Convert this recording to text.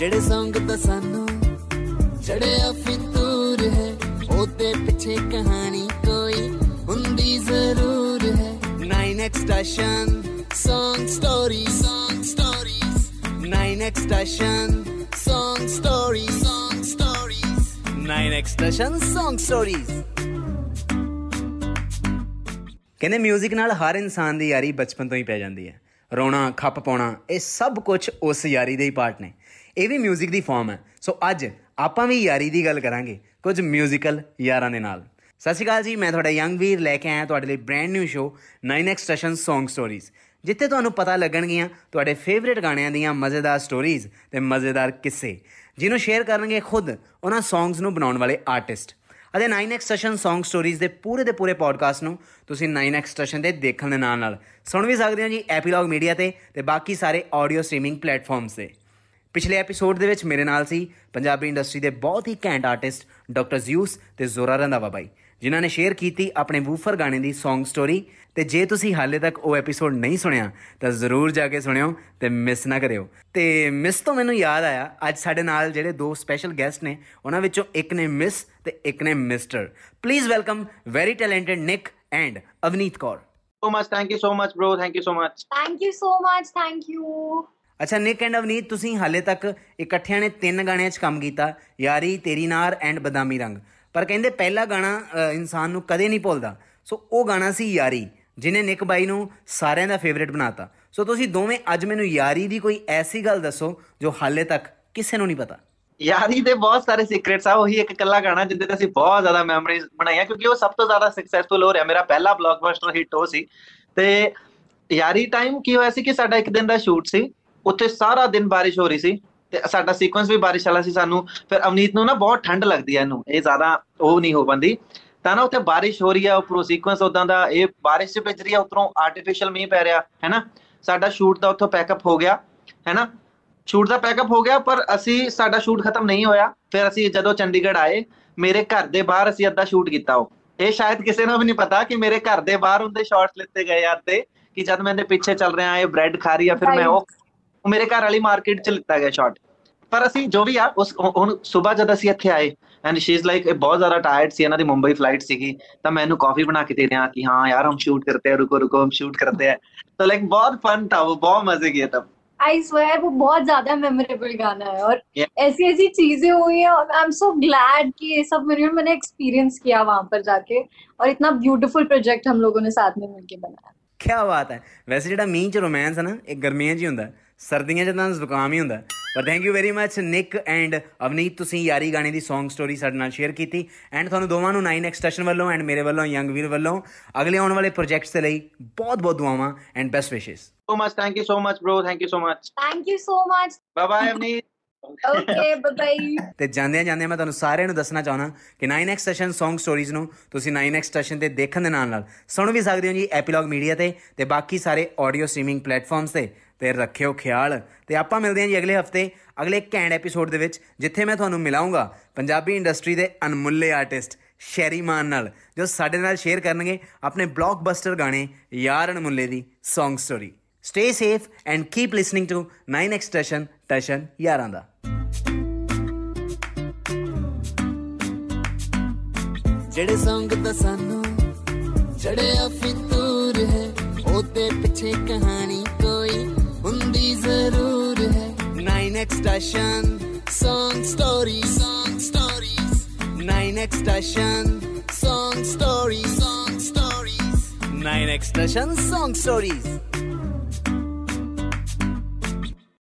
ਜਿਹੜੇ Song ਤਾਂ ਸਾਨੂੰ ਚੜਿਆ ਫਿਤੂਰ ਹੈ ਉਹਦੇ ਪਿੱਛੇ ਕਹਾਣੀ ਕੋਈ ਹੁੰਦੀ ਜ਼ਰੂਰ ਹੈ 9x station Song stories Song stories 9x station Song stories Song stories 9x station Song stories ਕਹਿੰਦੇ 뮤직 ਨਾਲ ਹਰ ਇਨਸਾਨ ਦੀ ਯਾਰੀ ਬਚਪਨ ਤੋਂ ਹੀ ਪੈ ਜਾਂਦੀ ਹੈ ਰੋਣਾ ਖੱਪ ਪਾਉਣਾ ਇਹ ਸਭ ਕੁਝ ਉਸ ਯਾਰੀ ਦੇ ਹੀ ਪਾਰਟ ਨੇ ਇਹ ਵੀ 뮤직 ਦੀ ਫਾਰਮ ਹੈ ਸੋ ਅੱਜ ਆਪਾਂ ਵੀ ਯਾਰੀ ਦੀ ਗੱਲ ਕਰਾਂਗੇ ਕੁਝ 뮤지컬 ਯਾਰਾਂ ਦੇ ਨਾਲ ਸਤਿ ਸ਼੍ਰੀ ਅਕਾਲ ਜੀ ਮੈਂ ਤੁਹਾਡਾ ਯੰਗ ਵੀਰ ਲੈ ਕੇ ਆਇਆ ਤੁਹਾਡੇ ਲਈ brand new show 9x station Song Stories ਜਿੱਥੇ ਤੁਹਾਨੂੰ ਪਤਾ ਲੱਗਣਗੀਆਂ ਤੁਹਾਡੇ ਫੇਵਰਿਟ ਗਾਣਿਆਂ ਦੀਆਂ ਮਜ਼ੇਦਾਰ ਸਟੋਰੀਜ਼ ਤੇ ਮਜ਼ੇਦਾਰ ਕਿੱਸੇ ਜਿਹਨੂੰ ਸ਼ੇਅਰ ਕਰਨਗੇ ਖੁਦ ਉਹਨਾਂ ਸੌਂਗਸ ਨੂੰ ਬਣਾਉਣ ਵਾਲੇ ਆਰਟਿਸਟ ਅਤੇ 9x ਸਟੇਸ਼ਨ Song Stories ਦੇ ਪੂਰੇ ਦੇ ਪੂਰੇ ਪੋਡਕਾਸਟ ਨੂੰ ਤੁਸੀਂ 9x ਸਟੇਸ਼ਨ ਤੇ ਦੇਖਣ ਦੇ ਨਾਲ ਨਾਲ ਸੁਣ ਵੀ ਸਕਦੇ ਹੋ ਜੀ ਐਪੀਲੌਗ ਮੀਡੀਆ ਤੇ ਤੇ ਬਾਕੀ ਸਾਰੇ ਆਡੀਓ ਸਟ੍ਰੀਮਿੰਗ ਪਲੇਟਫਾਰਮਸ ਤੇ ਪਿਛਲੇ ਐਪੀਸੋਡ ਦੇ ਵਿੱਚ ਮੇਰੇ ਨਾਲ ਸੀ ਪੰਜਾਬੀ ਇੰਡਸਟਰੀ ਦੇ ਬਹੁਤ ਹੀ ਕੈਂਟ ਆਰਟਿਸਟ ਡਾਕਟਰ ਜ਼ਿਊਸ ਤੇ ਜ਼ੋਰਾ ਰੰਧਾਵਾ ਬਾਈ ਜਿਨ੍ਹਾਂ ਨੇ ਸ਼ੇਅਰ ਕੀਤੀ ਆਪਣੇ ਵੂਫਰ ਗਾਣੇ ਦੀ Song ਸਟੋਰੀ ਤੇ ਜੇ ਤੁਸੀਂ ਹਾਲੇ ਤੱਕ ਉਹ ਐਪੀਸੋਡ ਨਹੀਂ ਸੁਣਿਆ ਤਾਂ ਜ਼ਰੂਰ ਜਾ ਕੇ ਸੁਣਿਓ ਤੇ ਮਿਸ ਨਾ ਕਰਿਓ ਤੇ ਮਿਸ ਤੋਂ ਮੈਨੂੰ ਯਾਦ ਆਇਆ ਅੱਜ ਸਾਡੇ ਨਾਲ ਜਿਹੜੇ ਦੋ ਸਪੈਸ਼ਲ ਗੈਸਟ ਨੇ ਉਹਨਾਂ ਵਿੱਚੋਂ ਇੱਕ ਨੇ ਮਿਸ ਤੇ ਇੱਕ ਨੇ mister please welcome very talented Nick and Avneet Kaur so much. Thank you so much, bro. Thank you so much. Thank you so much. Thank you. ਅੱਛਾ ਨਿਕ ਐਂਡ ਅਵਨੀਤ ਤੁਸੀਂ ਹਾਲੇ ਤੱਕ ਇਕੱਠਿਆਂ ਨੇ ਤਿੰਨ ਗਾਣਿਆਂ 'ਚ ਕੰਮ ਕੀਤਾ ਯਾਰੀ ਤੇਰੀ ਨਾਰ ਐਂਡ ਬਦਾਮੀ ਰੰਗ। ਪਰ ਕਹਿੰਦੇ ਪਹਿਲਾ ਗਾਣਾ ਅ, ਇਨਸਾਨ ਨੂੰ ਕਦੇ ਨਹੀਂ ਭੁੱਲਦਾ। ਸੋ ਉਹ ਗਾਣਾ ਸੀ ਯਾਰੀ ਜਿਹਨੇ ਨਿਕ ਬਾਈ ਨੂੰ ਸਾਰਿਆਂ ਦਾ ਫੇਵਰਿਟ ਬਣਾਤਾ। ਸੋ ਤੁਸੀਂ ਦੋਵੇਂ ਅੱਜ ਮੈਨੂੰ ਯਾਰੀ ਦੀ ਕੋਈ ਐਸੀ ਗੱਲ ਦੱਸੋ ਜੋ ਹਾਲੇ ਤੱਕ ਕਿਸੇ ਨੂੰ ਨਹੀਂ ਪਤਾ। ਯਾਰੀ ਦੇ ਬਹੁਤ ਸਾਰੇ ਸੀਕ੍ਰੇਟਸ ਆ ਉਹੀ ਇੱਕ ਇਕੱਲਾ ਗਾਣਾ ਜਿੰਦੇ ਤੇ ਅਸੀਂ ਬਹੁਤ ਜ਼ਿਆਦਾ ਮੈਮਰੀਜ਼ ਬਣਾਈਆਂ ਕਿਉਂਕਿ ਉਹ ਸਭ ਤੋਂ ਜ਼ਿਆਦਾ ਸਕਸੈਸਫੁਲ ਹੋ ਰਿਹਾ। ਮੇਰਾ ਪਹਿਲਾ ਬਲੌਕਬਸਟਰ ਹਿੱਟ ਹੋ ਸੀ। ਤੇ ਯਾਰੀ ਟਾਈਮ ਕੀ ਹੋਇਆ ਸੀ ਕਿ ਸਾਡਾ ਇੱਕ ਦਿਨ ਦਾ ਸ਼ੂਟ ਸੀ। ਉੱਥੇ ਸਾਰਾ ਦਿਨ ਬਾਰਿਸ਼ ਹੋ ਰਹੀ ਸੀ ਤੇ ਸਾਡਾ ਸੀਕੁਐਂਸ ਵੀ ਬਾਰਿਸ਼ ਵਾਲਾ ਸੀ ਸਾਨੂੰ ਫਿਰ ਅਵਨੀਤ ਨੂੰ ਨਾ ਬਹੁਤ ਠੰਡ ਲੱਗਦੀ ਹੈ ਇਹਨੂੰ ਇਹ ਜ਼ਿਆਦਾ ਉਹ ਨਹੀਂ ਹੋ ਬੰਦੀ ਤਾਂ ਨਾ ਉੱਥੇ ਬਾਰਿਸ਼ ਹੋ ਰਹੀ ਆ ਉੱਪਰੋਂ ਸੀਕੁਐਂਸ ਉਦਾਂ ਦਾ ਇਹ ਬਾਰਿਸ਼ ਚ ਭਿੱਜ ਰਹੀ ਆ ਉੱਪਰੋਂ ਆਰਟੀਫੀਸ਼ੀਅਲ ਮੀਂਹ ਪੈ ਰਿਹਾ ਹੈ ਨਾ ਸਾਡਾ ਸ਼ੂਟ ਦਾ ਉੱਥੋਂ ਪੈਕਅਪ ਹੋ ਗਿਆ ਹੈ ਨਾ ਸ਼ੂਟ ਦਾ ਪੈਕਅਪ ਹੋ ਗਿਆ ਪਰ ਅਸੀਂ ਸਾਡਾ ਸ਼ੂਟ ਖਤਮ ਨਹੀਂ ਹੋਇਆ ਫਿਰ ਅਸੀਂ ਜਦੋਂ ਚੰਡੀਗੜ੍ਹ ਆਏ ਮੇਰੇ ਘਰ ਦੇ ਬਾਹਰ ਅਸੀਂ ਅੱਧਾ ਸ਼ੂਟ ਕੀਤਾ ਉਹ। ਇਹ ਸ਼ਾਇਦ ਕਿਸੇ ਨੂੰ ਵੀ ਨਹੀਂ ਪਤਾ ਕਿ ਮੇਰੇ ਘਰ ਦੇ ਬਾਹਰ ਹੁੰਦੇ ਸ਼ਾਟਸ ਲਿੱਤੇ ਗਏ ਆ ਤੇ ਕਿ ਜਦ ਮੈਂ ਇਹਦੇ ਪਿੱਛੇ ਚੱਲ ਰਿਹਾ ਇਹ ਬ੍ਰੈਡ ਖਾ ਰਹੀ ਆ ਫਿਰ ਮੈਂ ਉਹ ਉਹ ਮੇਰੇ ਘਰ ਵਾਲੀ ਮਾਰਕੀਟ ਚ ਲਿੱਤਾ ਗਿਆ ਸ਼ਾਟ ਪਰ ਅਸੀਂ ਜੋ ਵੀ ਆ ਉਸ ਹੁ- ਹੁਣ ਸਵੇਰ ਜਦ ਅਸੀਂ ਇੱਥੇ ਆਏ ਐਂਡ ਸ਼ੀ ਇਜ਼ ਲਾਈਕ ਬਹੁਤ ਜ਼ਿਆਦਾ ਟਾਇਰਡ ਸੀ ਇਹਨਾਂ ਦੀ ਮੁੰਬਈ ਫਲਾਈਟ ਸੀਗੀ ਤਾਂ ਮੈਂ ਇਹਨੂੰ ਕਾਫੀ ਬਣਾ ਕੇ ਦੇ ਰਿਹਾ ਕਿ ਹਾਂ ਯਾਰ ਹਮ ਸ਼ੂਟ ਕਰਤੇ हैं रुको रुको हम शूट करते हैं तो लाइक बहुत फन था वो बहुत मजे किए तब I swear वो बहुत ज्यादा मेमोरेबल गाना है और Yeah. ऐसी ऐसी चीजें हुई हैं और आई एम सो ग्लैड कि ये सब मेरे मैंने एक्सपीरियंस किया वहां पर जाके और इतना ब्यूटीफुल प्रोजेक्ट हम लोगों ने साथ में मिलके बनाया ਕੀ ਬਾਤ ਹੈ। ਵੈਸੇ ਜਿਹੜਾ ਮੀਂਹ ਚ ਰੋਮਾਂਸ ਹੈ ਨਾ ਇਹ ਗਰਮੀਆਂ 'ਚ ਹੀ ਹੁੰਦਾ। ਸਰਦੀਆਂ 'ਚ ਤਾਂ ਜ਼ੁਕਾਮ ਹੀ ਹੁੰਦਾ। ਪਰ ਥੈਂਕ ਯੂ ਵੈਰੀ ਮੱਚ ਨਿਕ ਐਂਡ ਅਵਨੀਤ ਤੁਸੀਂ ਯਾਰੀ ਗਾਣੇ ਦੀ Song ਸਟੋਰੀ ਸਾਡੇ ਨਾਲ ਸ਼ੇਅਰ ਕੀਤੀ। ਐਂਡ ਤੁਹਾਨੂੰ ਦੋਵਾਂ ਨੂੰ 9x ਸਟੇਸ਼ਨ ਵੱਲੋਂ ਐਂਡ ਮੇਰੇ ਵੱਲੋਂ ਯੰਗ ਵੀਰ ਵੱਲੋਂ ਅਗਲੇ ਆਉਣ ਵਾਲੇ ਪ੍ਰੋਜੈਕਟਸ ਦੇ ਲਈ ਬਹੁਤ-ਬਹੁਤ ਦੁਆਵਾਂ and best wishes so much thank you so much bro thank you so much thank you so much bye bye Avneet okay bye ਤੇ ਜਾਂਦੇ ਜਾਂਦੇ ਮੈਂ ਤੁਹਾਨੂੰ ਸਾਰਿਆਂ ਨੂੰ ਦੱਸਣਾ ਚਾਹਣਾ ਕਿ 9x ਸੈਸ਼ਨ Song Stories ਨੂੰ ਤੁਸੀਂ 9x ਸੈਸ਼ਨ ਤੇ ਦੇਖਣ ਦੇ ਨਾਲ ਨਾਲ ਸੁਣ ਵੀ ਸਕਦੇ ਹੋ ਜੀ ਐਪੀਲੌਗ ਮੀਡੀਆ ਤੇ ਤੇ ਬਾਕੀ ਸਾਰੇ ਆਡੀਓ ਸਟ੍ਰੀਮਿੰਗ ਪਲੇਟਫਾਰਮਸ ਤੇ ਤੇ ਰੱਖਿਓ ਖਿਆਲ। ਤੇ ਆਪਾਂ ਮਿਲਦੇ ਹਾਂ ਜੀ ਅਗਲੇ ਹਫ਼ਤੇ ਅਗਲੇ ਕੈਂਡ ਐਪੀਸੋਡ ਦੇ ਵਿੱਚ ਜਿੱਥੇ ਮੈਂ ਤੁਹਾਨੂੰ ਮਿਲਾਉਂਗਾ ਪੰਜਾਬੀ ਇੰਡਸਟਰੀ ਦੇ ਅਨਮੁੱਲੇ ਆਰਟਿਸਟ ਸ਼ੈਰੀਮਾਨ ਨਾਲ ਜੋ ਸਾਡੇ ਨਾਲ ਸ਼ੇਅਰ ਕਰਨਗੇ ਆਪਣੇ ਬਲੌਕਬਸਟਰ ਗਾਣੇ ਯਾਰ ਅਨਮੁੱਲੇ ਦੀ Song Story stay safe and keep listening to 9x station Tashan ਯਾਰਾਂ ਦਾ ਜਿਹੜੇ ਸੰਗ ਤਾਂ ਸਾਨੂੰ ਚੜਿਆ ਫਿਤੂਰ ਹੈ ਉਹਦੇ ਪਿੱਛੇ ਕਹਾਣੀ ਕੋਈ ਹੁੰਦੀ ਜ਼ਰੂਰ ਹੈ 9x station Song Stories Song Stories 9x station Song Stories Song Stories 9x station Song Stories